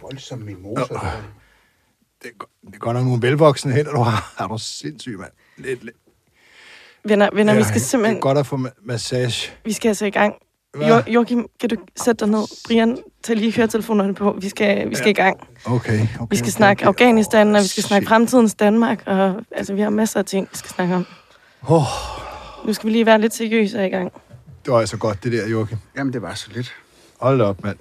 Voldsom mimosa. der. Det er, det er godt nok nogle velvoksne hænder, du har. Er du sindssyg, mand? Lidt, lidt. Venner, venner vi skal Det er simpelthen... godt at få ma- massage. Vi skal altså i gang. Jo, Joachim, kan du sætte dig ned? Brian, tag lige høretelefonerne på. Vi skal, vi skal i gang. Okay, okay. Vi skal okay, snakke okay. Afghanistan, og vi skal snakke Shit. fremtidens Danmark. Og, altså, vi har masser af ting, vi skal snakke om. Åh, Nu skal vi lige være lidt seriøse og i gang. Det var altså godt, det der, Joachim. Jamen, det var så lidt. Hold op, mand.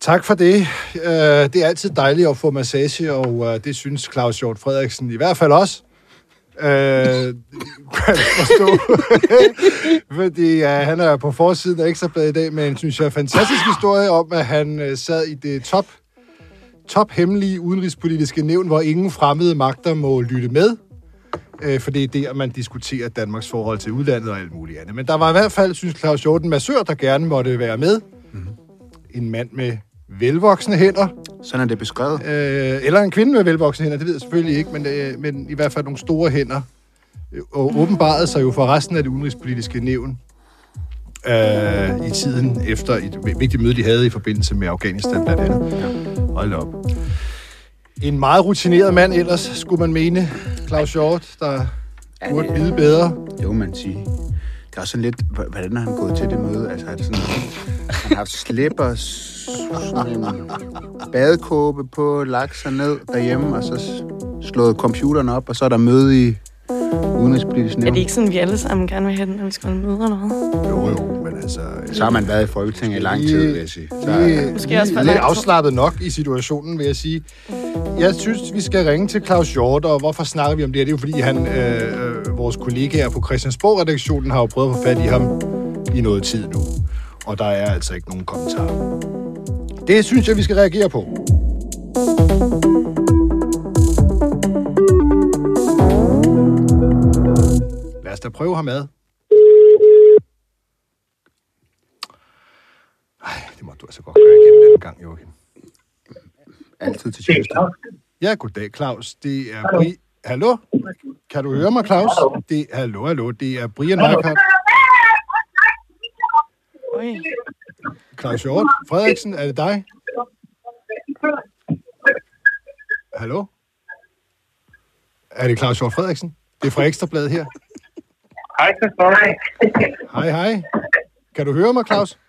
Tak for det. Øh, det er altid dejligt at få massage, og øh, det synes Claus Hjort Frederiksen i hvert fald også. Øh, forstå. Fordi øh, han er på forsiden af Ekstrabladet i dag med en, synes jeg, fantastisk historie om, at han øh, sad i det top, top hemmelige udenrigspolitiske nævn, hvor ingen fremmede magter må lytte med. Øh, for det er der, man diskuterer Danmarks forhold til udlandet og alt muligt andet. Men der var i hvert fald, synes Claus Hjort, en massør, der gerne måtte være med. Mm-hmm. En mand med velvoksne hænder. Sådan er det beskrevet. Øh, eller en kvinde med velvoksne hænder, det ved jeg selvfølgelig ikke, men, øh, men i hvert fald nogle store hænder. Øh, Og åbenbarede sig jo for resten af det udenrigspolitiske nævn øh, i tiden efter et vigtigt møde, de havde i forbindelse med Afghanistan blandt andet. Hold da op. En meget rutineret mand ellers, skulle man mene. Claus Hjort, der burde vide bedre. Det må man sige. Det er også sådan lidt, hvordan har han gået til det møde? Altså, er det sådan, han har haft en badekåbe på, lagt sig ned derhjemme, og så slået computeren op, og så er der møde i udenrigspolitisk Er nævn. det ikke sådan, vi alle sammen gerne vil have den, når vi skal holde møder eller noget? Jo, jo, men altså... øh, Så har man været i Folketinget i lang tid, vil jeg sige. Så, lige, Måske lige, også for lidt afslappet nok i situationen, vil jeg sige. Jeg synes, vi skal ringe til Claus Hjort, og hvorfor snakker vi om det her? Det er jo fordi, han, øh, øh, vores kollegaer på Christiansborg-redaktionen har jo prøvet at få fat i ham i noget tid nu. Og der er altså ikke nogen kommentarer. Det synes jeg, vi skal reagere på. Lad os da prøve ham ad. Ej, det må du altså godt gøre igen denne gang, Joachim. altid til tjeneste. Ja, goddag, Claus. Det er Bri... Hallo? Kan du høre mig, Claus? Det... Hallo, hallo. Det er Brian Markhardt. Oj. Claus Hjort Frederiksen, er det dig? Hallo? Er det Claus Hjort Frederiksen? Det er fra Ekstrabladet her. Hej, Christoffer. Hej, hej. Kan du høre mig, Claus?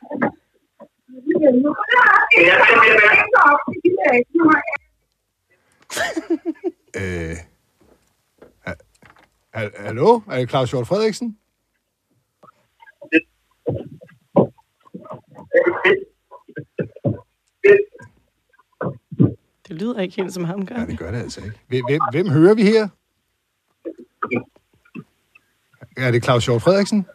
Øh... ha- ha- Hallo? Er det Claus Hjort Frederiksen? Det lyder ikke helt som ham, gør Ja, det? det gør det altså ikke. Hvem, hvem, hvem hører vi her? Er det Claus Hjort Frederiksen?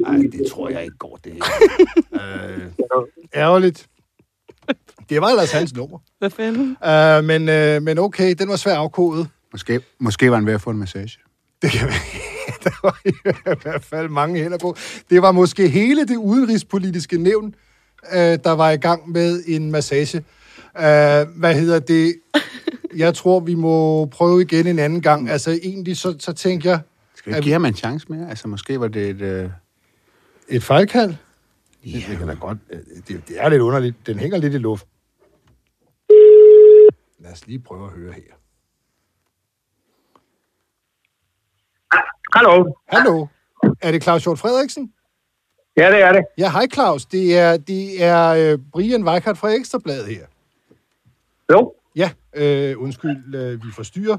Nej, det tror jeg ikke går, det her. øh, ærgerligt. Det var ellers hans nummer. Hvad fanden? Uh, men, uh, men okay, den var svær afkodet. Måske, måske var han ved at få en massage. Det kan være. Der var i hvert fald mange hænder på. Det var måske hele det udenrigspolitiske nævn, uh, der var i gang med en massage. Uh, hvad hedder det? Jeg tror, vi må prøve igen en anden gang. Altså egentlig, så, så tænker jeg, Skal vi give ham en chance mere? Altså, måske var det et... Øh... et fejlkald? Ja. Det, det kan da godt. øh, Det, det er lidt underligt. Den hænger lidt i luft. Lad os lige prøve at høre her. Hallo. Hallo? Er det Claus Hjort Frederiksen? Ja, det er det. Ja, hej Claus. Det er, det er øh, Brian Weikart fra Ekstrabladet her. Jo. Ja, øh, undskyld, øh, vi forstyrrer.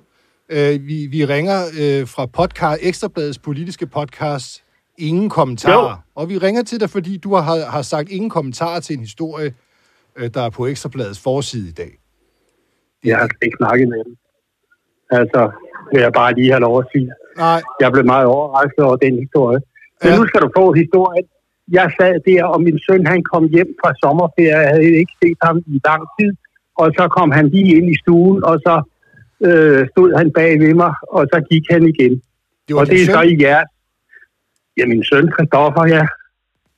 Øh, vi, vi ringer øh, fra podcast, Ekstrabladets politiske podcast Ingen Kommentarer. Jo. Og vi ringer til dig, fordi du har, har sagt ingen kommentarer til en historie, øh, der er på Ekstrabladets forside i dag. Jeg har ikke snakket med dem. Altså, vil jeg bare lige have lov at sige. Nej, Jeg blev meget overrasket over den historie. Men Ja. nu skal du få historien. Jeg sad der, og min søn han kom hjem fra sommerferie. Jeg havde ikke set ham i lang tid. Og så kom han lige ind i stuen, og så øh, stod han bag ved mig, og så gik han igen. det var Og det er så søn. i jeres. Ja, min søn Christoffer, ja.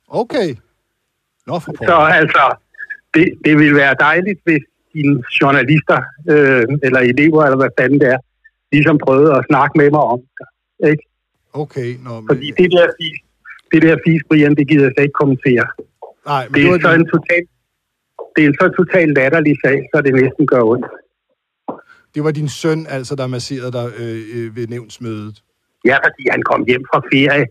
Okay. Nå, for Så altså, det, det ville være dejligt, hvis dine journalister, øh, eller elever, eller hvad fanden det er, ligesom prøvede at snakke med mig om det. Ikke? Okay, nå, men, Fordi det der fis, det der fis, Brian, det gider jeg slet ikke kommentere. nej, men Det er så en total, det er en så total latterlig sag, så det næsten gør ondt. det var din søn, altså, der masserede dig øh, øh, ved nævnsmødet. Ja, fordi han kom hjem fra ferie,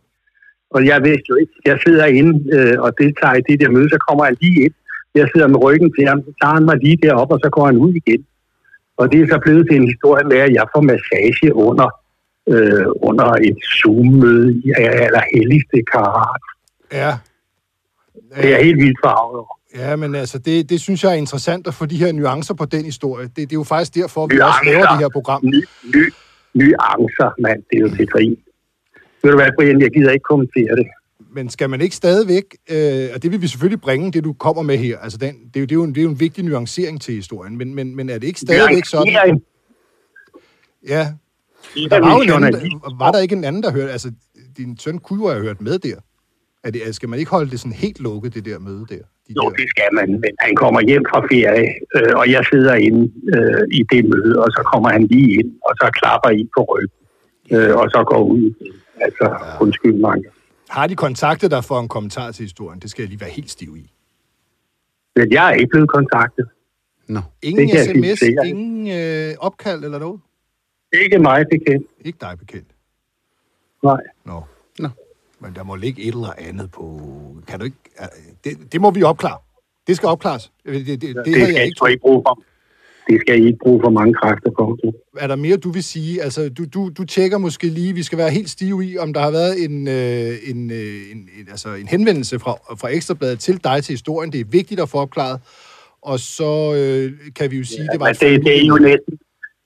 og jeg vidste jo ikke, jeg sidder inde øh, og deltager i det der møde, så kommer han lige ind. Jeg sidder med ryggen til ham, så tager han mig lige derop, og så går han ud igen. Og det er så blevet til en historie med, at jeg får massage under, øh, under et Zoom-møde i allerhelligste karat. Ja. Det er helt vildt farvet over. Ja, men altså, det, det synes jeg er interessant at få de her nuancer på den historie. Det, det er jo faktisk derfor, vi Nuancer. også laver det her program. Ny, ny, nuancer, mand. Det er jo til grin. Ved du hvad, Brian, jeg gider ikke kommentere det. Men skal man ikke stadigvæk, øh, og det vil vi selvfølgelig bringe, det du kommer med her, altså den, det, er jo, det, er jo en, det er jo en vigtig nuancering til historien, men, men, men er det ikke stadigvæk sådan? Ja, der er var, jo en anden, journalist. var der ikke en anden, der hørte, altså din søn kunne jo have hørt med der. Er det, skal man ikke holde det sådan helt lukket, det der møde der? De Jo, der? det skal man, men han kommer hjem fra ferie, øh, og jeg sidder inde øh, i det møde, og så kommer han lige ind, og så klapper i på ryggen, øh, og så går ud. Altså, ja. undskyld mig. Har de kontaktet dig for en kommentar til historien? Det skal jeg lige være helt stiv i. Men jeg er ikke blevet kontaktet. Nå. Ingen Det sige sms, ingen øh, opkald eller noget? Ikke mig bekendt. Ikke dig bekendt. Nej. Nå. Nå. Men der må ligge et eller andet på... Kan du ikke... Det, det må vi opklare. Det skal opklares. Det, det, det, det, skal jeg ikke ikke bruge for. Det skal I ikke bruge for mange kræfter på. Er der mere, du vil sige? Altså, du, du, du tjekker måske lige, vi skal være helt stive i, om der har været en, øh, en, øh, en, en, altså en henvendelse fra, fra Ekstrabladet til dig til historien. Det er vigtigt at få opklaret. Og så øh, kan vi jo sige, ja, det var... Det, det, er jo næsten,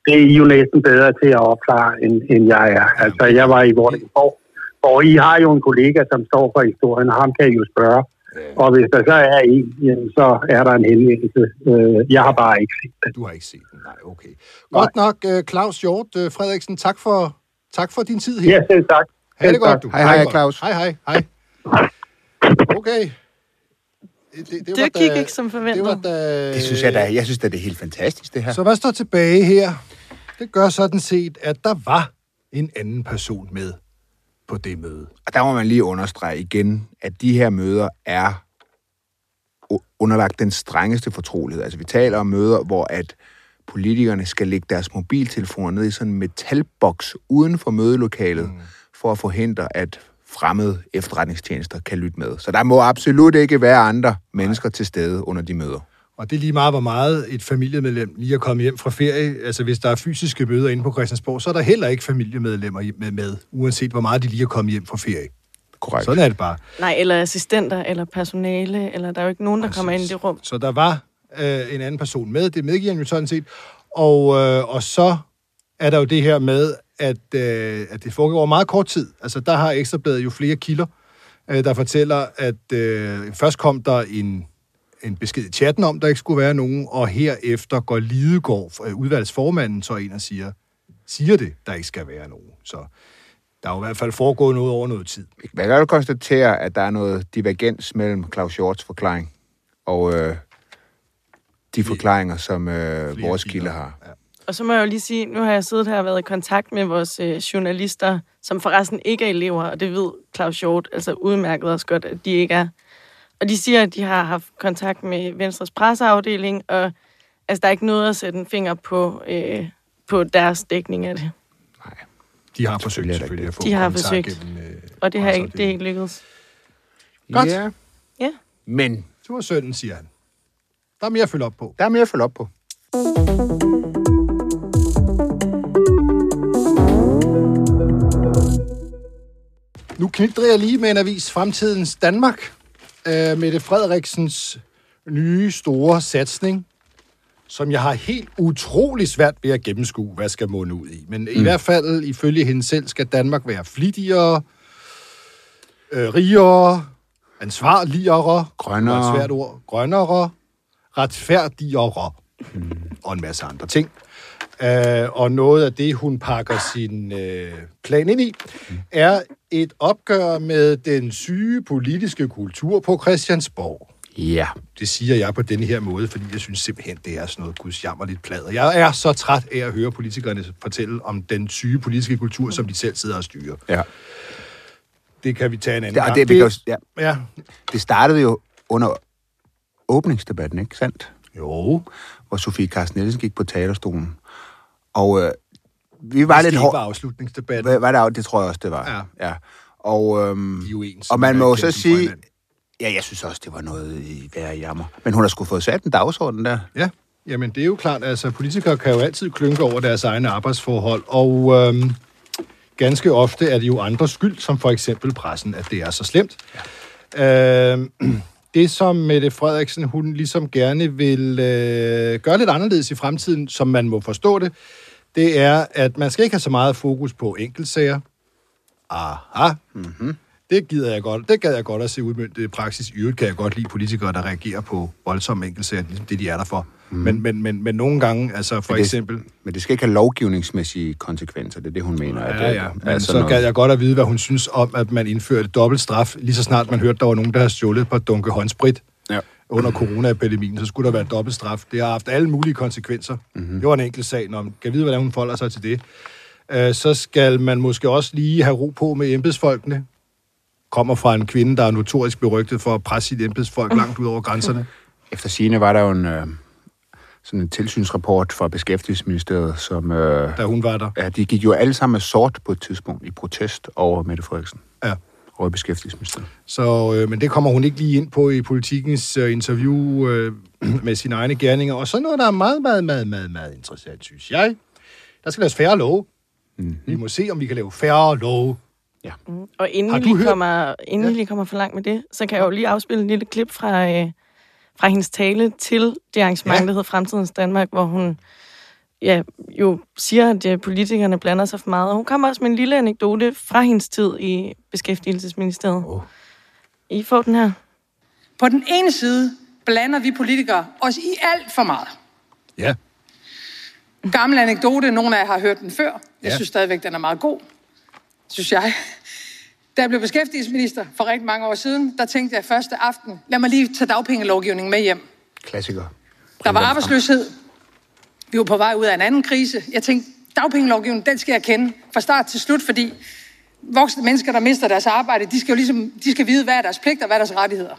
det er I jo næsten bedre til at opklare, end, end jeg er. Altså, jeg var i Vordingborg, og I har jo en kollega, som står for historien, og ham kan I jo spørge. Og hvis der så er en, jamen, så er der en henvendelse. Øh, Jeg har bare ikke set det. Du har ikke set den, nej, okay. Godt nok, øh, Claus Hjort øh, Frederiksen, tak for, tak for din tid her. Ja, selv tak. Ha' det godt, du. Hej, hej. Claus. Hej, hej, hej. Okay. Det, det, Det gik ikke som Det forventet. var da, Det synes jeg da, jeg synes da, det er helt fantastisk, det her. Så hvad står tilbage her? Det gør sådan set, at der var en anden person med på det møde. Og der må man lige understrege igen, at de her møder er underlagt den strengeste fortrolighed. Altså vi taler om møder, hvor at politikerne skal lægge deres mobiltelefoner ned i sådan en metalboks uden for mødelokalet, mm. for at forhindre, at fremmede efterretningstjenester kan lytte med. Så der må absolut ikke være andre mennesker til stede under de møder. Og det er lige meget, hvor meget et familiemedlem lige er kommet hjem fra ferie. Altså, hvis der er fysiske møder inde på Christiansborg, så er der heller ikke familiemedlemmer med, med uanset hvor meget de lige er kommet hjem fra ferie. Korrekt. Sådan er det bare. Nej, eller assistenter, eller personale, eller der er jo ikke nogen, der kommer ind i det rum. Så der var øh, en anden person med, det medgiver han jo sådan set. Og, øh, og så er der jo det her med, at, øh, at det foregår over meget kort tid. Altså, der har Ekstrabladet jo flere kilder, øh, der fortæller, at øh, først kom der en, en besked i chatten om, der ikke skulle være nogen, og herefter går Lidegaard, øh, udvalgsformanden, så ind og siger, siger det, der ikke skal være nogen. Så der er jo i hvert fald foregået noget over noget tid. Hvad kan du konstatere, at der er noget divergens mellem Claus Hjorts forklaring og øh, de forklaringer, som øh, Flere vores kilder har? Ja. Og så må jeg jo lige sige, nu har jeg siddet her og været i kontakt med vores øh, journalister, som forresten ikke er elever, og det ved Claus Hjort, altså udmærket også godt, at de ikke er. Og de siger, at de har haft kontakt med Venstres presseafdeling, og altså, der er ikke noget at sætte en finger på, øh, på deres dækning af det. De har forsøgt Selvfølgelig at få De har kontakt forsøgt. gennem, øh, Og det har ikke, det er ikke lykkedes. Godt. Ja. Ja. Men Det var sønnen, siger han. Der er mere at følge op på. der er mere at følge op på. Nu knitrer jeg lige med en avis Fremtidens Danmark. Øh, Mette Frederiksens nye store satsning, som jeg har helt utrolig svært ved at gennemskue, hvad skal munde ud i. Men mm. i hvert fald, ifølge hende selv, skal Danmark være flittigere, øh, rigere, ansvarligere, Grønnere. et svært ord, grønnere, retfærdigere mm. og en masse andre ting. Uh, og noget af det, hun pakker sin uh, plan ind i, mm. er et opgør med den syge politiske kultur på Christiansborg. Ja. Det siger jeg på denne her måde, fordi jeg synes simpelthen, det er sådan noget gudsjammerligt plader. Jeg er så træt af at høre politikerne fortælle om den syge politiske kultur, som de selv sidder og styrer. Ja. det kan vi tage en anden Det, og gang. det, kan, jo- ja, ja. det startede jo under åbningsdebatten, ikke sandt? Jo, Hvor Sofie Carsten Nielsen gik på talerstolen. Og øh, vi var lidt det hårde. var afslutningsdebatten. Hvad, hvad der, det tror jeg også, det var. Ja. ja. Og, øhm, De jo ens, og man må så sige, ja, jeg synes også, det var noget i værre jammer. Men hun har sgu fået sat en dagsorden der. Ja, jamen det er jo klart, altså politikere kan jo altid klynke over deres egne arbejdsforhold, og øhm, ganske ofte er det jo andres skyld, som for eksempel pressen, at det er så slemt. Ja. Øhm, det, som Mette Frederiksen, hun ligesom gerne vil øh, gøre lidt anderledes i fremtiden, som man må forstå det, det er, at man skal ikke have så meget fokus på enkeltsager. Aha. Mm-hmm. Det gider jeg godt. Det gad jeg godt at se udmyndtet i praksis. I øvrigt kan jeg godt lide politikere, der reagerer på voldsomme enkeltsager, ligesom det, de er der for. Mm. Men, men, men, men nogle gange, altså for Men det- eksempel... Men det skal ikke have lovgivningsmæssige konsekvenser, det er det, hun mener. at Ja, det ja. er Men sådan så noget. gad jeg godt at vide, hvad hun synes om, at man indførte dobbelt straf. Lige så snart man hørte, der var nogen, der havde stjålet et par dunke håndsprit Ja. Under coronaepidemien, så skulle der være dobbelt straf. Det har haft alle mulige konsekvenser. Mhm. Mm-hmm. Det var en enkelt sag. Når man kan vide, hvordan hun forholder sig til det. Øh, så skal man måske også lige have ro på med embedsfolkene. Kommer fra en kvinde, der er notorisk berygtet for at presse sit embedsfolk langt ud over grænserne. Efter sine var der jo en, øh, sådan en tilsynsrapport fra Beskæftigelsesministeriet, som... Øh, da hun var der. ja, de gik jo alle sammen med sort på et tidspunkt i protest over Mette Frederiksen. Ja. Over i Beskæftigelsesministeriet. Så, øh, men det kommer hun ikke lige ind på i politikens øh, interview øh, med sine egne gerninger. Og så noget, der er meget, meget, meget, meget, meget interessant, synes jeg. Der skal laves færre love. Mm-hmm. Vi må se, om vi kan lave færre love. Og inden, Har vi du lige, hørt- kommer, inden vi lige kommer for langt med det, så kan jeg jo lige afspille en lille klip fra, øh, fra hendes tale til det arrangement, Ja. ja. der hedder Fremtidens Danmark, hvor hun ja, jo siger, at øh, politikerne blander sig for meget. Og hun kommer også med en lille anekdote fra hendes tid i Beskæftigelsesministeriet. Oh. I får den her. På den ene side blander vi politikere os i alt for meget. Ja. En gammel anekdote, nogle af jer har hørt den før. Jeg Ja. synes stadigvæk, den er meget god. Synes jeg. Da jeg blev beskæftigelsesminister for rigtig mange år siden, der tænkte jeg første aften, lad mig lige tage dagpengelovgivningen med hjem. Klassiker. Der var arbejdsløshed. Vi var på vej ud af en anden krise. Jeg tænkte, dagpengelovgivningen, den skal jeg kende fra start til slut, fordi voksne mennesker, der mister deres arbejde, de skal jo ligesom, de skal vide, hvad er deres pligter og hvad er deres rettigheder.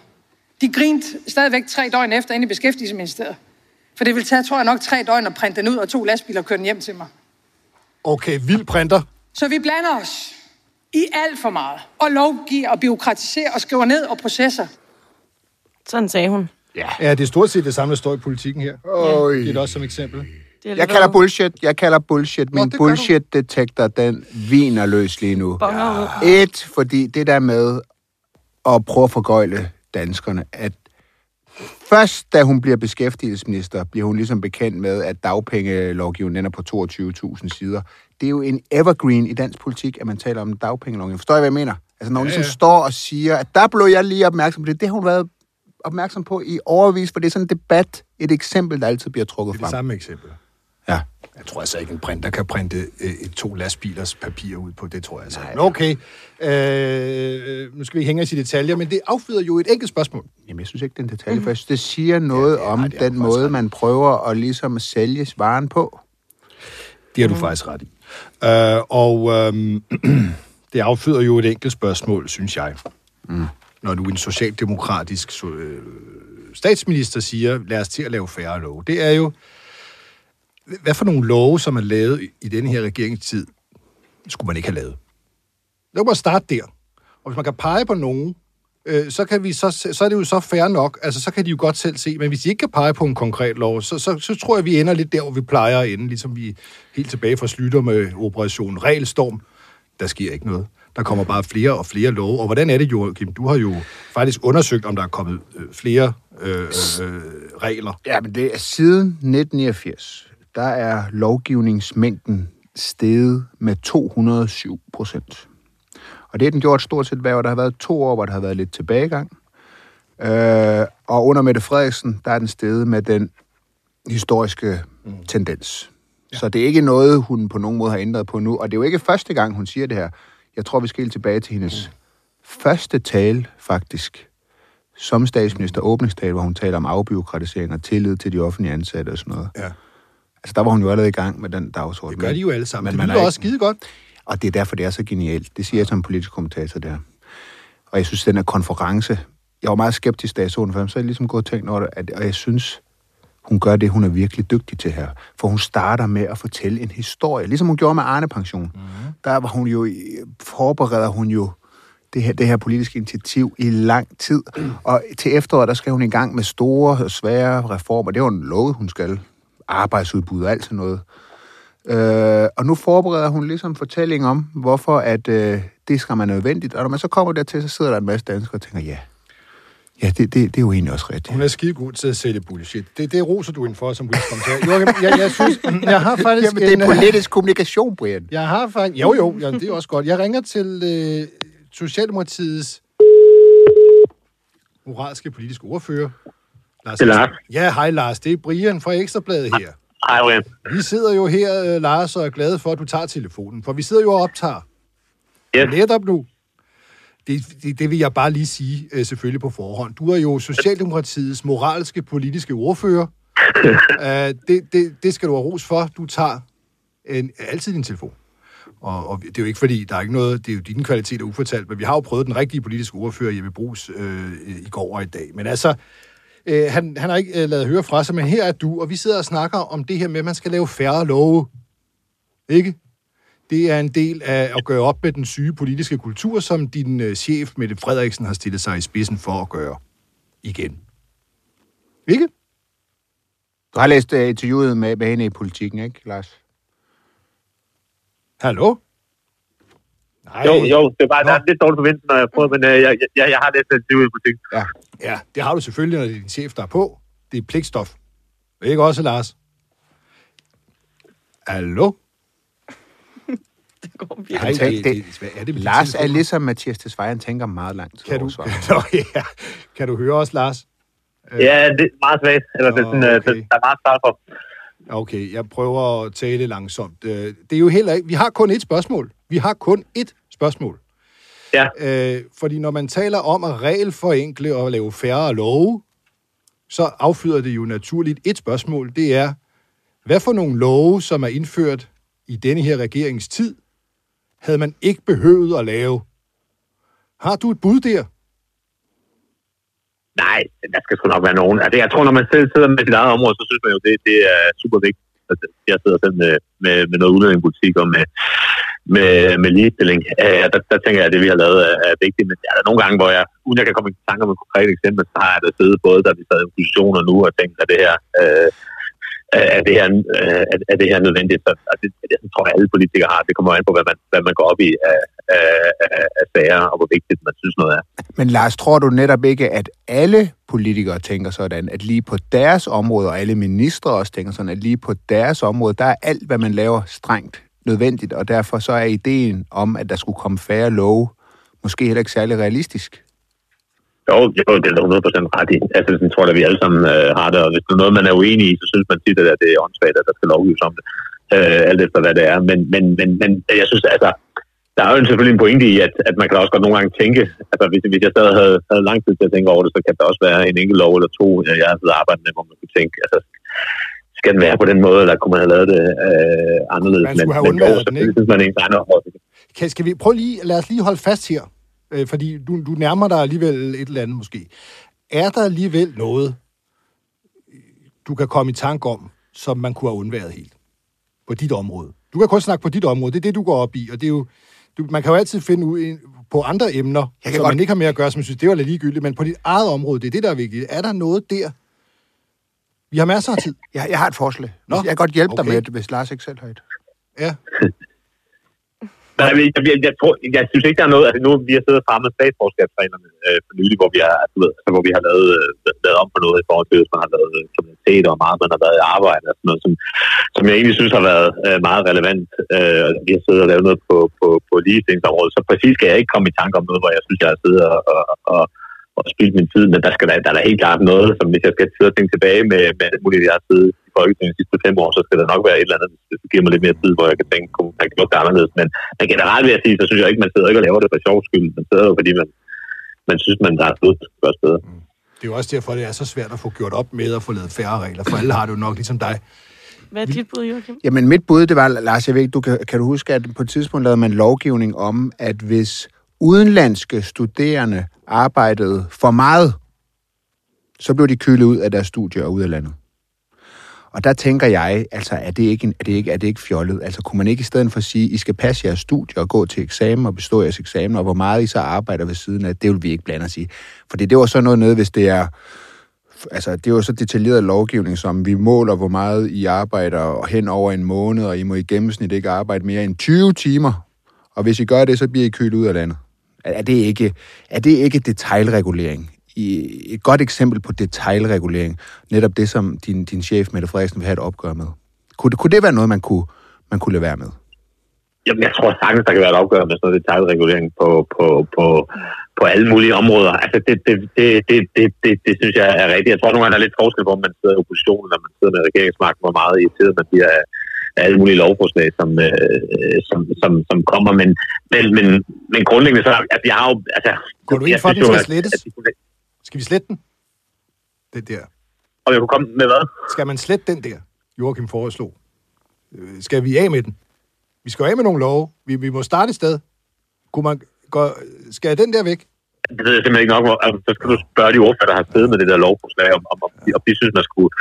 De grinte stadigvæk tre døgn efter inde i Beskæftigelsesministeriet. For det vil tage, tror jeg nok, tre døgn at printe den ud, og to lastbiler køre den hjem til mig. Okay, vild printer. Så vi blander os i alt for meget, og lovgiver og byråkratiserer og skriver ned og processer. Sådan sagde hun. Ja, det er stort set det samme, der står i politikken her. Øj. Det er det også som eksempel. Det Jeg kalder bullshit. Jeg kalder bullshit. Min bullshit-detektor, den viner løs lige nu. Ud. Et, fordi det der med at prøve at forgøjle danskerne, at først da hun bliver beskæftigelsesminister, bliver hun ligesom bekendt med, at dagpengelovgivningen den er på 22.000 sider. Det er jo en evergreen i dansk politik, at man taler om dagpengelovgivning. Forstår I, hvad jeg mener? Altså, når hun ligesom ja. står og siger, at der blev jeg lige opmærksom på det. Det har hun været opmærksom på i overvis, for det er sådan en debat, et eksempel, der altid bliver trukket Det er det frem. samme eksempel. Ja. Jeg tror altså ikke, en printer kan printe øh, et to lastbilers papir ud på. Det tror jeg altså ikke. Men okay, øh, nu skal vi hænge os i detaljer, men det afføder jo et enkelt spørgsmål. Jamen, jeg synes ikke, det er en detalje, for jeg synes, det siger noget ja, det om nej, den måde, ret man prøver at ligesom sælge varen på. Det har du faktisk ret i. Øh, og øh, det afføder jo et enkelt spørgsmål, synes jeg. Mm. Når du en socialdemokratisk so- øh, statsminister siger, lad os til at lave færre love. Det er jo, hvad for nogle love, som er lavet i- denne her regeringstid, skulle man ikke have lavet. Lad mig starte der. Og hvis man kan pege på nogen, øh, så, kan vi så, så er det jo så fair nok. Altså, så kan de jo godt selv se. Men hvis de ikke kan pege på en konkret lov, så, så, så tror jeg, vi ender lidt der, hvor vi plejer at ende. Ligesom vi helt tilbage fra slutter med Operation Regelstorm. Der sker ikke noget. Der kommer bare flere og flere love. Og hvordan er det, Joachim? Du har jo faktisk undersøgt, om der er kommet øh, flere øh, øh, regler. Ja, men det er siden 1989, der er lovgivningsmængden steget med 207 procent. Og det er den gjort stort set hver år. Der har været to år, hvor der har været lidt tilbagegang. Øh, og under Mette Frederiksen, der er den steget med den historiske mm. tendens. Ja. Så det er ikke noget, hun på nogen måde har ændret på nu. Og det er jo ikke første gang, hun siger det her. Jeg tror, vi skal helt tilbage til hendes mm. første tale, faktisk, som statsminister, åbningstale, hvor hun taler om afbiokratisering og tillid til de offentlige ansatte og sådan noget. Ja. Altså, der var hun jo allerede i gang med den dagsorden. Det gør de jo alle sammen. Men det man lyder er også skide godt. Og det er derfor, det er så genialt. Det siger jeg som politisk kommentator der. Og jeg synes, den her konference, jeg var meget skeptisk, da jeg så den, for så er jeg ligesom gået og tænkt over det, at, og jeg synes, hun gør det, hun er virkelig dygtig til her. For hun starter med at fortælle en historie, ligesom hun gjorde med Arne Pension. Mm. Der var hun jo, forbereder hun jo det her, det her politiske initiativ i lang tid. Og til efteråret, der skal hun i gang med store, svære reformer. Det var en lov, hun skal. Arbejdsudbud og alt sådan noget. Øh, og nu forbereder hun ligesom fortælling om, hvorfor at øh, det skal man nødvendigt. Og når man så kommer dertil, så sidder der en masse danskere og tænker, ja, ja det, det, det er jo egentlig også rigtigt. Hun er skide god til at sælge bullshit. Det, det roser du ind for som politisk kommentator. Joachim, jeg, jeg, synes, jeg har faktisk... Jamen, det er en, øh, politisk kommunikation, Brian. Jeg har faktisk... Jo, jo, jamen, det er også godt. Jeg ringer til øh, Socialdemokratiets moralske politiske ordfører. Lars Det er Lars. Ja, hej Lars. Det er Brian fra Ekstrabladet her. Hej, Brian. Vi sidder jo her, øh, Lars, og er glade for, at du tager telefonen, for vi sidder jo og optager. Yes. Netop nu. Det, det, det vil jeg bare lige sige, øh, selvfølgelig på forhånd. Du er jo Socialdemokratiets moralske politiske ordfører. uh, det, det, det skal du have ros for. Du tager en, altid din telefon. Og, og det er jo ikke fordi, der er ikke noget, det er jo dine kvaliteter ufortalt, men vi har jo prøvet den rigtige politiske ordfører, Jeppe Brugs, øh, i går og i dag. Men altså, øh, han, han har ikke øh, lavet høre fra sig, men her er du, og vi sidder og snakker om det her med, at man skal lave færre love. Ikke? Det er en del af at gøre op med den syge politiske kultur, som din øh, chef, Mette Frederiksen, har stillet sig i spidsen for at gøre igen. Ikke? Du har læst uh, interviewet med, med hende i politikken, ikke, Lars? Hallo? Nej. Jo, jo, det er bare, Nå. der er lidt dårligt forventning, når jeg prøver, men øh, jeg, jeg, jeg har lidt til i butik. Ja, ja, det har du selvfølgelig, når det er din chef, der er på. Det er pligtstof. Ikke også, Lars? Hallo? Det går virkelig. Nej, det, det- det, er det med Lars er ligesom Mathias Tesfaye, han tænker meget langt. Kan du. Nå, ja. kan du høre os, Lars? Ja, det er meget svagt. Eller det er sådan, øh, okay. der er meget start for. Okay, jeg prøver at tale langsomt. Øh, Det er jo heller ikke... Vi har kun et spørgsmål. Vi har kun et spørgsmål. Ja. Øh, fordi når man taler om at regelforenkle og lave færre love, så affyder det jo naturligt et spørgsmål. Det er, hvad for nogle love, som er indført i denne her regerings tid, havde man ikke behøvet at lave? Har du et bud der? Nej, der skal sgu nok være nogen. Altså, jeg tror, når man selv sidder med sit eget område, så synes man jo, det, det er super vigtigt. Altså, jeg sidder selv med, med, med noget udlændingepolitik og med, med, med ligestilling. Øh, der, der, tænker jeg, at det, vi har lavet, er, er vigtigt. Men der er nogle gange, hvor jeg, uden jeg kan komme i tanke om et konkret eksempel, så har jeg da siddet både, da vi sad i opposition og nu, og tænkt, at det her... Øh, er det her, øh, er, er det her nødvendigt? Så, altså, det, det tror jeg, alle politikere har. Det kommer an på, hvad man, hvad man går op i af, af, af, af sager, og hvor vigtigt man synes noget er. Men Lars, tror du netop ikke, at alle politikere tænker sådan, at lige på deres område, og alle ministre også tænker sådan, at lige på deres område, der er alt, hvad man laver, strengt nødvendigt, og derfor så er ideen om, at der skulle komme færre love, måske heller ikke særlig realistisk. Jo, jo, det er der 100% ret i. Altså, jeg tror, at vi alle sammen øh, har det, og hvis det er noget, man er uenig i, så synes man tit, at det er åndssvagt, at der skal lovgives om det. Øh, alt efter, hvad det er. Men, men, men, men jeg synes, altså, der er jo selvfølgelig en pointe i, at, at man kan også godt nogle gange tænke, altså hvis, hvis jeg stadig havde, havde lang tid til at tænke over det, så kan der også være en enkelt lov eller to, jeg har siddet og arbejdet med, hvor man kunne tænke, altså, skal den være på den måde, eller kunne man have lavet det øh, anderledes? Man skulle have men, men undværet den, ikke? synes man opfattelse. Kan, skal vi prøve lige, lad os lige holde fast her, øh, fordi du, du nærmer dig alligevel et eller andet måske. Er der alligevel noget, du kan komme i tanke om, som man kunne have undværet helt på dit område? Du kan kun snakke på dit område, det er det, du går op i, og det er jo, du, man kan jo altid finde ud på andre emner, kan som godt- man ikke har med at gøre, som synes, det var lidt ligegyldigt, men på dit eget område, det er det, der er vigtigt. Er der noget der? Vi har masser af tid. Jeg, jeg har et forslag. Nå, Jeg kan godt hjælpe dig okay. med det, hvis Lars ikke selv har et. Ja. Nej, jeg, jeg, jeg, tror, jeg synes ikke, der er noget... Altså, nu vi har siddet og fremmet statsborgerskabsreglerne øh, for nylig, hvor vi har, altså, du ved, altså, hvor vi har lavet, øh, lavet om på noget i forhold til, hvis man har lavet øh, kriminalitet og meget, man har været i arbejde og sådan noget, som, som jeg egentlig synes har været øh, meget relevant. Øh, og vi har siddet og lavet noget på, på, på ligestillingsområdet, så præcis skal jeg ikke komme i tanke om noget, hvor jeg synes, jeg har siddet og, og, og, og spildt min tid, men der, skal der, der er da helt klart noget, som hvis jeg skal sidde og tænke tilbage med, med alt muligt, jeg har siddet i Folketinget de sidste fem år, så skal der nok være et eller andet, hvis det giver mig lidt mere tid, hvor jeg kan tænke, kunne man gjort det anderledes. Men, men generelt vil jeg sige, så synes jeg ikke, man sidder ikke og laver det for sjov skyld. Man sidder jo, fordi man, man synes, man har et godt sted. Det er jo også derfor, det er så svært at få gjort op med at få lavet færre regler, for alle har det jo nok ligesom dig. Hvad er dit bud, Joachim? Jamen, mit bud, det var, Lars, jeg ved ikke, du kan, kan du huske, at på et tidspunkt lavede man lovgivning om, at hvis udenlandske studerende arbejdede for meget, så blev de kølet ud af deres studier og ud af landet. Og der tænker jeg, altså er det ikke, en, er det ikke, er det ikke fjollet? Altså kunne man ikke i stedet for at sige, I skal passe jeres studier og gå til eksamen og bestå jeres eksamen, og hvor meget I så arbejder ved siden af, det vil vi ikke blande os i. Fordi det var så noget nede, hvis det er altså, det er jo så detaljeret lovgivning, som vi måler, hvor meget I arbejder hen over en måned, og I må i gennemsnit ikke arbejde mere end 20 timer. Og hvis I gør det, så bliver I kølet ud af landet. Er det ikke, er det ikke detaljregulering? Et godt eksempel på detaljregulering. Netop det, som din, din chef, Mette Frederiksen, vil have et opgør med. Kunne, det- kunne det være noget, man kunne, man kunne lade være med? Jamen, jeg tror sagtens, der kan være et opgør med sådan noget detaljregulering på, på, på, på alle mulige områder. Altså, det, det, det, det, det, det, det synes jeg er rigtigt. Jeg tror nogle gange, der er lidt forskel på, om man sidder i oppositionen, når man sidder med regeringsmagten, hvor meget irriteret man bliver alle mulige lovforslag, som, øh, som, som, som kommer. Men, men, men, men grundlæggende så, at jeg har jo... Altså, Går du ind for, at den skal slettes? At, at, Skal vi slette den? Det der. og jeg kunne komme med hvad? Skal man slette den der, Joachim foreslog? Øh, Skal vi af med den? Vi skal af med nogle love. Vi, vi må starte et sted. Kunne man gå, skal den der væk? Det ved jeg simpelthen ikke nok. om. Altså, så skal du spørge de ordfører, der har siddet med det der lovforslag, om, om, om, de, om de synes, man skulle,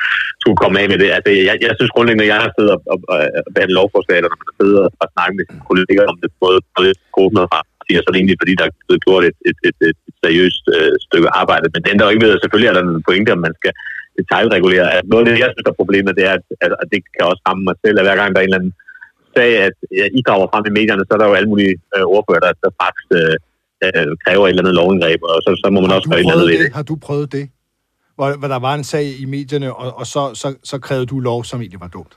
skulle komme af med det. Altså, jeg, jeg synes grundlæggende, at jeg har siddet og, og, og behandlet lovforslag, eller når man har siddet og snakket med sine kolleger om det, både på det åbnet fra, så er det egentlig, fordi der er blevet gjort et, et, et, et, seriøst øh, stykke arbejde. Men det ændrer jo ikke ved, at selvfølgelig er der en pointe, om man skal detaljregulere. Altså, noget af det, jeg synes er problemet, det er, at, at, at det kan også ramme mig selv, at hver gang der er en eller anden sag, at ja, I graver frem i medierne, så er der jo alle mulige øh, ordfører, der, der faktisk øh, øh, kræver et eller andet lovindgreb, og så, så må man Har også gøre et eller andet prøvet ved det. det? Har du prøvet det? Hvor, hvor der var en sag i medierne, og, og så, så, så krævede du lov, som egentlig var dumt.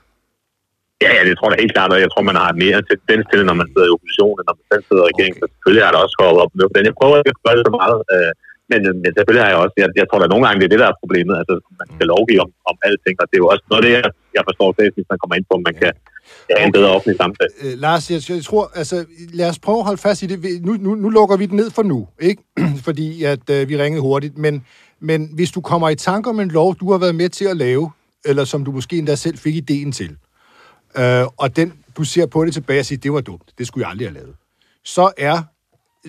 Ja, ja, det tror jeg helt klart, og jeg tror, man har mere tendens til, når man sidder i opposition, end når man selv sidder i regeringen. Okay. Så selvfølgelig har der også gået op med den. Jeg prøver ikke at gøre det så meget, øh, men, øh, men selvfølgelig har jeg også, jeg, jeg tror, der nogle gange, det er det, der er problemet, altså man skal lovgive om, om alting, og det er jo også noget af det, jeg, jeg forstår, at man kommer ind på, om man kan have en bedre offentlig samtale. Øh, Lars, jeg, jeg tror, altså, lad os prøve at holde fast i det. Nu, nu, nu lukker vi den ned for nu, ikke? Fordi at øh, vi ringede hurtigt. Men, men hvis du kommer i tanke om en lov, du har været med til at lave, eller som du måske endda selv fik ideen til, øh, og den, du ser på det tilbage og siger, det var dumt, det skulle jeg aldrig have lavet, så er,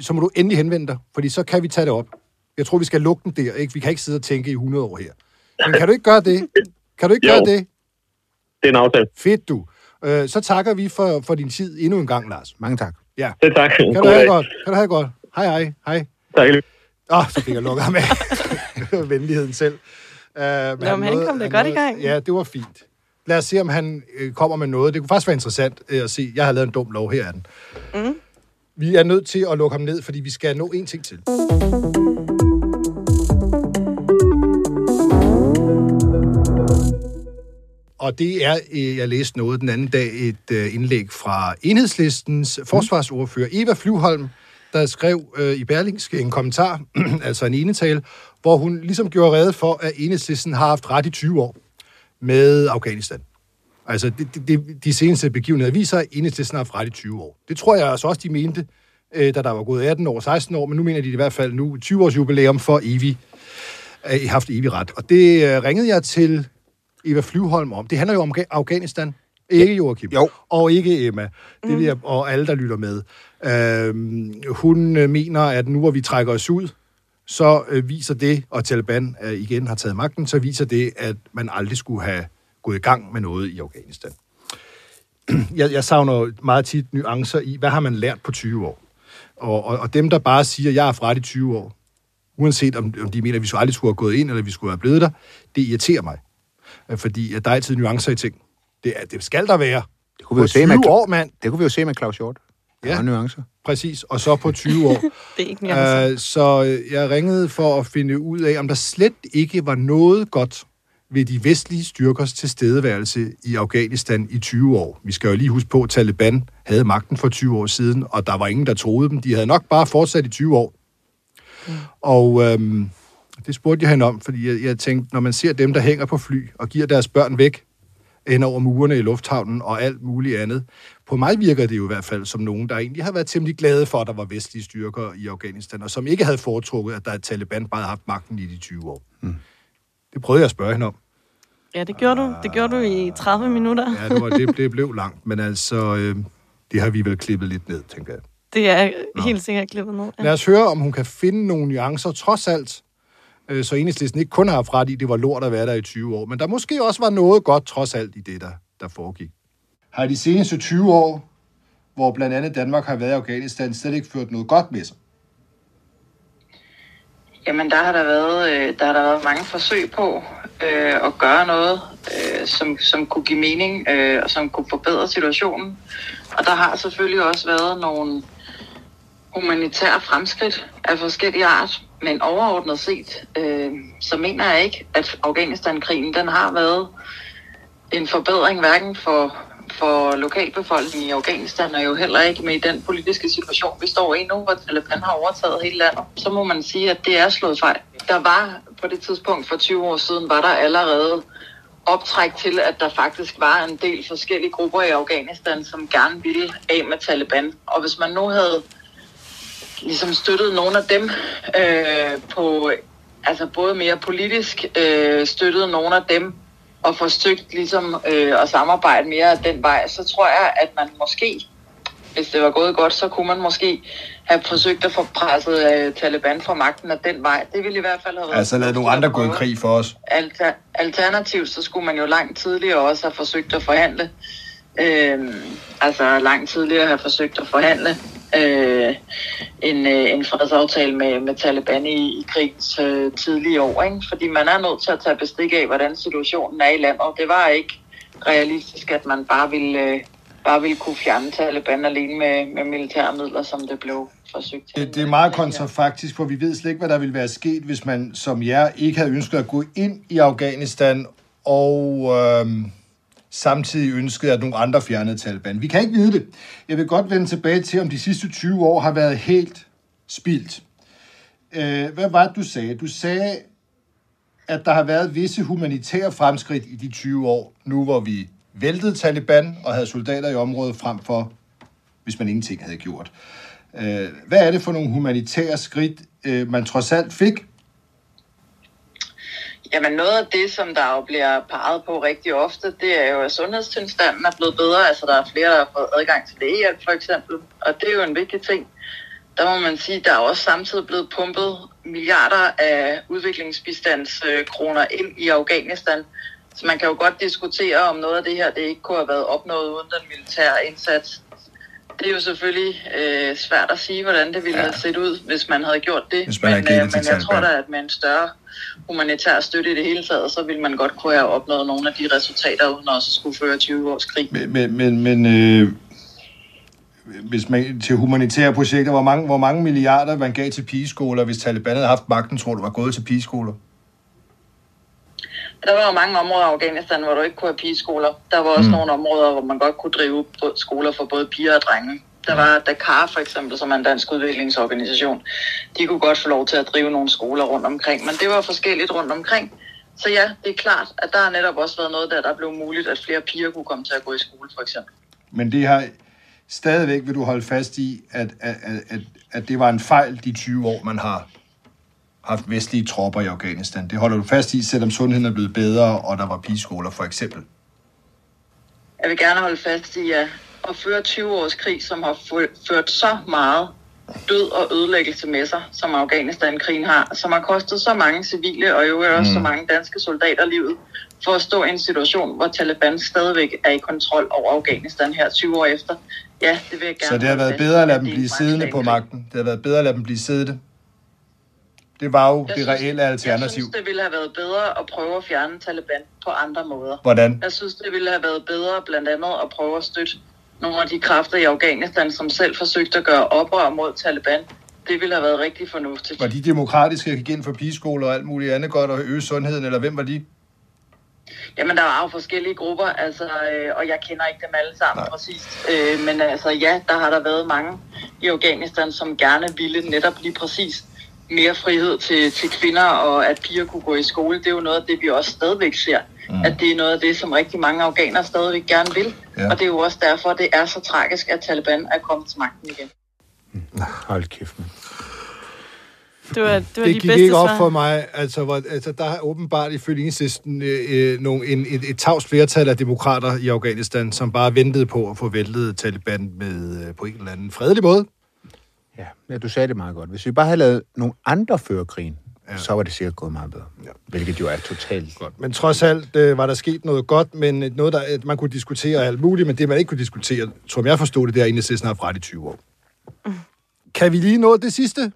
så må du endelig henvende dig, fordi så kan vi tage det op. Jeg tror, vi skal lukke den der, ikke? Vi kan ikke sidde og tænke i 100 år her. Men kan du ikke gøre det? Kan du ikke Jo. gøre det? Det er en aftale. Fedt, du. Øh, så takker vi for, for din tid endnu en gang, Lars. Mange tak. Ja. Det tak. Kan du have det godt? Kan du have det godt? Hej, hej. Hej. Tak. Åh, oh, så fik jeg lukket ham af. Venligheden selv. Uh, Nå, men han kom da godt i gang. Ja, det var fint. Lad os se, om han øh, kommer med noget. Det kunne faktisk være interessant øh, at se. Jeg har lavet en dum lov, her er den. Mm. Vi er nødt til at lukke ham ned, fordi vi skal nå en ting til. Og det er, øh, jeg læste noget den anden dag, et øh, indlæg fra enhedslistens forsvarsordfører Eva Flyvholm, der skrev øh, i Berlingske en kommentar, altså en enetale, hvor hun ligesom gjorde rede for, at enhedslisten har haft ret i 20 år med Afghanistan. Altså, det, det, det, de seneste begivenheder viser, at enhedslisten har haft ret i 20 år. Det tror jeg altså også, de mente, øh, da der var gået 18 år, 16 år, men nu mener de i hvert fald nu 20 års jubilæum for evig, øh, haft evig ret. Og det øh, ringede jeg til Eva Flyvholm om. Det handler jo om Afghanistan. Ikke Joachim. Jo. Og ikke Emma. Det vil jeg, og alle, der lytter med. Øhm, hun øh, mener, at nu hvor vi trækker os ud, så øh, viser det, og Taliban øh, igen har taget magten, så viser det, at man aldrig skulle have gået i gang med noget i Afghanistan. jeg, jeg savner meget tit nuancer i, hvad har man lært på 20 år? Og, og, og dem, der bare siger, jeg er fra i 20 år, uanset om, om de mener, at vi skulle aldrig skulle have gået ind, eller vi skulle have blevet der, det irriterer mig. Øh, Fordi der er altid nuancer i ting. Det, er, det skal der være. Det kunne vi jo På se 20 med, år, mand. det kunne vi jo se med Claus Hjort. Der Ja. nuancer. Præcis. Og så på 20 år. Det er ikke nuancer. Uh, så øh, jeg ringede for at finde ud af, om der slet ikke var noget godt ved de vestlige styrkers tilstedeværelse i Afghanistan i 20 år. Vi skal jo lige huske på, at Taliban havde magten for 20 år siden, og der var ingen, der troede dem. De havde nok bare fortsat i 20 år. Mm. Og øhm, det spurgte jeg hende om, fordi jeg, jeg tænkte, når man ser dem, der hænger på fly og giver deres børn væk hen over murene i lufthavnen og alt muligt andet. På mig virker det jo i hvert fald som nogen, der egentlig har været temmelig glade for, at der var vestlige styrker i Afghanistan, og som ikke havde foretrukket, at der er Taliban bare havde haft magten i de 20 år. Mm. Det prøvede jeg at spørge hende om. Ja, det gjorde du. Det gjorde du i 30 minutter. Ja, det, var, det, det blev langt, men altså, øh, det har vi vel klippet lidt ned, tænker jeg. Det er helt sikkert klippet ned. Lad os høre, om hun kan finde nogle nuancer, trods alt, øh, så enhedslisten ikke kun har haft ret i, det var lort at være der i 20 år, men der måske også var noget godt, trods alt, i det, der, der foregik. Har de seneste 20 år, hvor blandt andet Danmark har været i Afghanistan, slet ikke ført noget godt med sig? Jamen, der har der været, øh, der har der været mange forsøg på øh, at gøre noget, øh, som, som kunne give mening øh, og som kunne forbedre situationen. Og der har selvfølgelig også været nogle humanitære fremskridt af forskellige art, men overordnet set, øh, så mener jeg ikke, at Afghanistan-krigen den har været en forbedring hverken for, for lokalbefolkningen i Afghanistan, og jo heller ikke med den politiske situation, vi står i nu, hvor Taliban har overtaget hele landet. Så må man sige, at det er slået fejl. Der var på det tidspunkt for 20 år siden, var der allerede optræk til, at der faktisk var en del forskellige grupper i Afghanistan, som gerne ville af med Taliban. Og hvis man nu havde ligesom støttet nogle af dem øh, på, altså både mere politisk, øh, støttet nogle af dem og forsøgt ligesom øh, at samarbejde mere af den vej, så tror jeg, at man måske, hvis det var gået godt, så kunne man måske have forsøgt at få presset øh, Taliban fra magten af den vej. Det ville i hvert fald have været... Altså lad nogle andre gå i krig for os. Alter, alternativt, så skulle man jo langt tidligere også have forsøgt at forhandle. Øh, altså langt tidligere have forsøgt at forhandle øh, en, øh, en fredsaftale med, med Taliban i, i krigens øh, tidlige år. Ikke? Fordi man er nødt til at tage bestik af, hvordan situationen er i landet. Det var ikke realistisk, at man bare ville, øh, bare ville kunne fjerne Taliban alene med, med militære midler, som det blev forsøgt. Det, det er meget kontrafaktisk, for vi ved slet ikke, hvad der ville være sket, hvis man som jer ikke havde ønsket at gå ind i Afghanistan og... Øh samtidig ønskede, at nogle andre fjernede Taliban. Vi kan ikke vide det. Jeg vil godt vende tilbage til, om de sidste 20 år har været helt spildt. Øh, hvad var det, du sagde? Du sagde, at der har været visse humanitære fremskridt i de 20 år, nu hvor vi væltede Taliban og havde soldater i området frem for, hvis man ingenting havde gjort. Øh, hvad er det for nogle humanitære skridt, øh, man trods alt fik, Jamen noget af det, som der jo bliver peget på rigtig ofte, det er jo, at sundhedstilstanden er blevet bedre. Altså der er flere, der har fået adgang til lægehjælp for eksempel. Og det er jo en vigtig ting. Der må man sige, at der er også samtidig blevet pumpet milliarder af udviklingsbistandskroner ind i Afghanistan. Så man kan jo godt diskutere, om noget af det her det ikke kunne have været opnået uden den militære indsats. Det er jo selvfølgelig øh, svært at sige, hvordan det ville ja. have set ud, hvis man havde gjort det. Hvis man men øh, men jeg tror da, at med en større humanitær støtte i det hele taget, så ville man godt kunne have opnået nogle af de resultater, uden også at skulle føre 20 års krig. Men, men, men, men øh, hvis man, til humanitære projekter, hvor mange, hvor mange milliarder man gav til pigeskoler, hvis Taliban havde haft magten, tror du var gået til pigeskoler? Der var jo mange områder i Afghanistan, hvor du ikke kunne have pigeskoler. Der var også mm. nogle områder, hvor man godt kunne drive skoler for både piger og drenge. Der var Dakar for eksempel, som er en dansk udviklingsorganisation. De kunne godt få lov til at drive nogle skoler rundt omkring, men det var forskelligt rundt omkring. Så ja, det er klart, at der har netop også været noget der, der blev muligt, at flere piger kunne komme til at gå i skole for eksempel. Men det har stadigvæk, vil du holde fast i, at, at, at, at det var en fejl de 20 år, man har haft vestlige tropper i Afghanistan. Det holder du fast i, selvom sundheden er blevet bedre, og der var pigeskoler for eksempel. Jeg vil gerne holde fast i, at at føre 20 års krig, som har ført så meget død og ødelæggelse med sig, som Afghanistan-krigen har, som har kostet så mange civile og jo også mm. så mange danske soldater livet, for at stå i en situation, hvor Taliban stadigvæk er i kontrol over Afghanistan her 20 år efter. Ja, det vil jeg gerne. Så det har været bedre at lade dem blive siddende på magten? Det har været bedre at lade dem blive siddende? Det var jo jeg det synes, reelle alternativ. Jeg synes, det ville have været bedre at prøve at fjerne Taliban på andre måder. Hvordan? Jeg synes, det ville have været bedre blandt andet at prøve at støtte nogle af de kræfter i Afghanistan, som selv forsøgte at gøre oprør mod Taliban. Det ville have været rigtig fornuftigt. Var de demokratiske, at gik ind for pigeskoler og alt muligt andet godt og øge sundheden, eller hvem var de? Jamen, der var jo forskellige grupper, altså, øh, og jeg kender ikke dem alle sammen Nej. præcis. Øh, men altså, ja, der har der været mange i Afghanistan, som gerne ville netop lige præcis mere frihed til, til kvinder, og at piger kunne gå i skole. Det er jo noget af det, vi også stadigvæk ser mm. at det er noget af det, som rigtig mange afghanere stadigvæk gerne vil. Ja. Og det er jo også derfor, at det er så tragisk, at Taliban er kommet til magten igen. Hold kæft, man. Det, var, det, var det de gik ikke op for mig. Altså, hvor, altså, der er åbenbart ifølge enhedslisten øh, øh, nogle, en, et, et tavs flertal af demokrater i Afghanistan, som bare ventede på at få væltet Taliban med, øh, på en eller anden fredelig måde. Ja, ja, du sagde det meget godt. Hvis vi bare havde lavet nogle andre før krigen, Ja. så var det sikkert gået meget bedre. Ja. Hvilket jo er totalt... Godt. Men trods alt øh, var der sket noget godt, men noget, der at man kunne diskutere alt muligt, men det, man ikke kunne diskutere, som jeg forstod det, det er egentlig har haft ret i 20 år. Kan vi lige nå det sidste?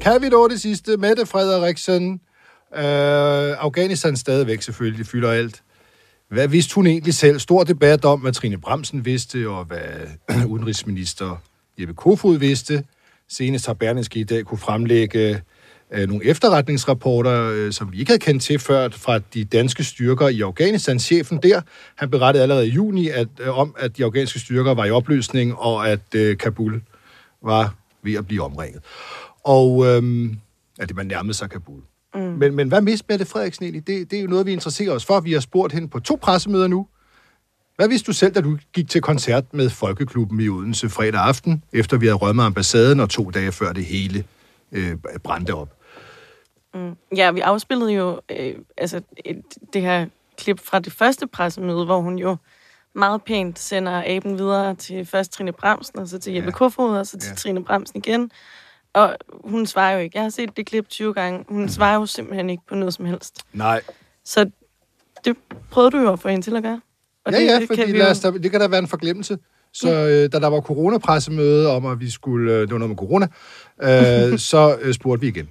Kan vi nå det sidste? Mette Frederiksen. Øh, Afghanistan stadigvæk selvfølgelig, fylder alt. Hvad vidste hun egentlig selv? Stor debat om, hvad Trine Bremsen vidste, og hvad udenrigsminister Jeppe Kofod vidste. Senest har Berlingske i dag kunne fremlægge øh, nogle efterretningsrapporter, øh, som vi ikke havde kendt til før, fra de danske styrker i Afghanistan. Chefen der, han berettede allerede i juni at, øh, om, at de afghanske styrker var i opløsning, og at øh, Kabul var ved at blive omringet. Og øh, at man nærmede sig Kabul. Mm. Men, men hvad vidste Mette Frederiksen egentlig? Det, det er jo noget, vi interesserer os for. Vi har spurgt hende på to pressemøder nu. Hvad vidste du selv, da du gik til koncert med Folkeklubben i Odense fredag aften, efter vi havde rømmet ambassaden, og to dage før det hele øh, brændte op? Ja, vi afspillede jo øh, altså et, det her klip fra det første pressemøde, hvor hun jo meget pænt sender aben videre til først Trine Bremsen, og så til Jeppe Ja. Kofod, og så til ja. Trine Bremsen igen. Og hun svarer jo ikke. Jeg har set det klip 20 gange. Hun svarer jo simpelthen ikke på noget som helst. Nej. Så det prøvede du jo at få hende til at gøre. Og ja, det, ja, det fordi vi lad jo- os, da, det kan da være en forglemmelse. Så øh, da der var coronapressemøde om, at vi skulle... Øh, det var noget med corona, øh, så øh, spurgte vi igen.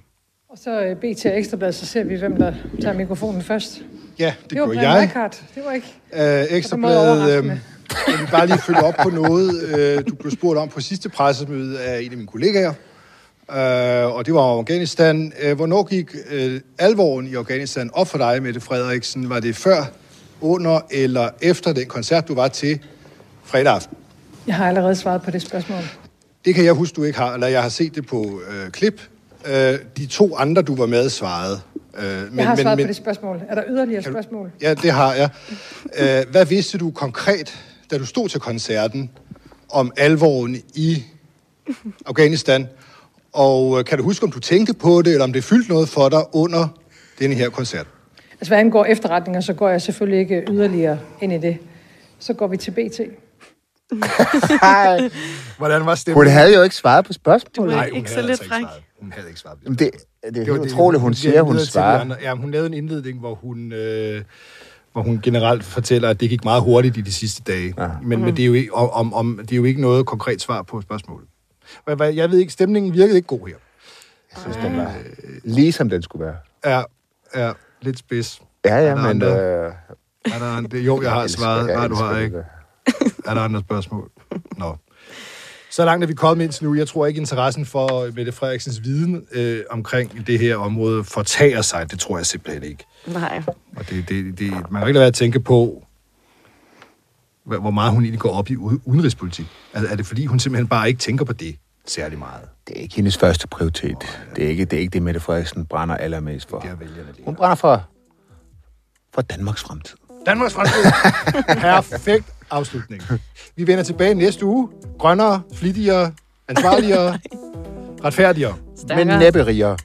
Og så øh, BT og Ekstrablad, så ser vi, hvem der tager mikrofonen først. Ja, det, Det var gjorde Brian jeg. Reichardt. Det var ikke... Øh, Ekstrabladet, øh, jeg vil bare lige følge op på noget, øh, du blev spurgt om på sidste pressemøde af en af mine kollegaer, øh, og det var Afghanistan. Øh, hvornår gik øh, alvoren i Afghanistan op for dig, Mette Frederiksen? Var det før, under eller efter den koncert, du var til fredag aften? Jeg har allerede svaret på det spørgsmål. Det kan jeg huske, du ikke har, eller jeg har set det på øh, klip. Øh, de to andre, du var med, svarede. Øh, men, Jeg har svaret på det spørgsmål. Er der yderligere Kan spørgsmål? Ja, det har jeg. Øh, hvad vidste du konkret, da du stod til koncerten, om alvoren i Afghanistan? Og øh, kan du huske, om du tænkte på det, eller om det fyldte noget for dig under denne her koncert? Altså, hvad angår efterretninger, så går jeg selvfølgelig ikke yderligere ind i det. Så går vi til BT. Hvordan var Hun stemningen? havde jo ikke svaret på spørgsmålet. Du er Nej, hun ikke så havde lidt altså ikke fræk. svaret. Hun havde ikke svaret. på det. Jamen, Det, det er Det helt utroligt, hun siger, hun svarer. Ja, hun lavede en indledning, hvor hun, øh, hvor hun generelt fortæller, at det gik meget hurtigt i de sidste dage. Ja. Men, men det, er jo ikke, om, om, det er jo ikke noget konkret svar på spørgsmålet. Hvad- Jeg ved ikke, stemningen virkede ikke god her. Jeg synes, den var ligesom den skulle være. Er, er lidt spids. Ja, Er ja, der men... andre? Øh, Er der andre? Jo, jeg har svaret. Nej, du har det ikke. Er der andre spørgsmål? Nå. Så langt er vi kommet indtil nu. Jeg tror ikke, interessen for Mette Frederiksens viden øh, omkring det her område fortager sig. Det tror jeg simpelthen ikke. Nej. Og det, det, det, man kan ikke lade være at tænke på, hvor meget hun egentlig går op i udenrigspolitik. Er, er det fordi, hun simpelthen bare ikke tænker på det særlig meget? Det er ikke hendes første prioritet. Det er ikke det, er ikke det Mette Frederiksen brænder allermest for. Det er vælgerne. Hun brænder for, for Danmarks fremtid. Danmarks fremtid. Perfekt afslutning. Vi vender tilbage næste uge. Grønnere, flittigere, ansvarligere, retfærdigere. Men Stærkere. næppe rigere.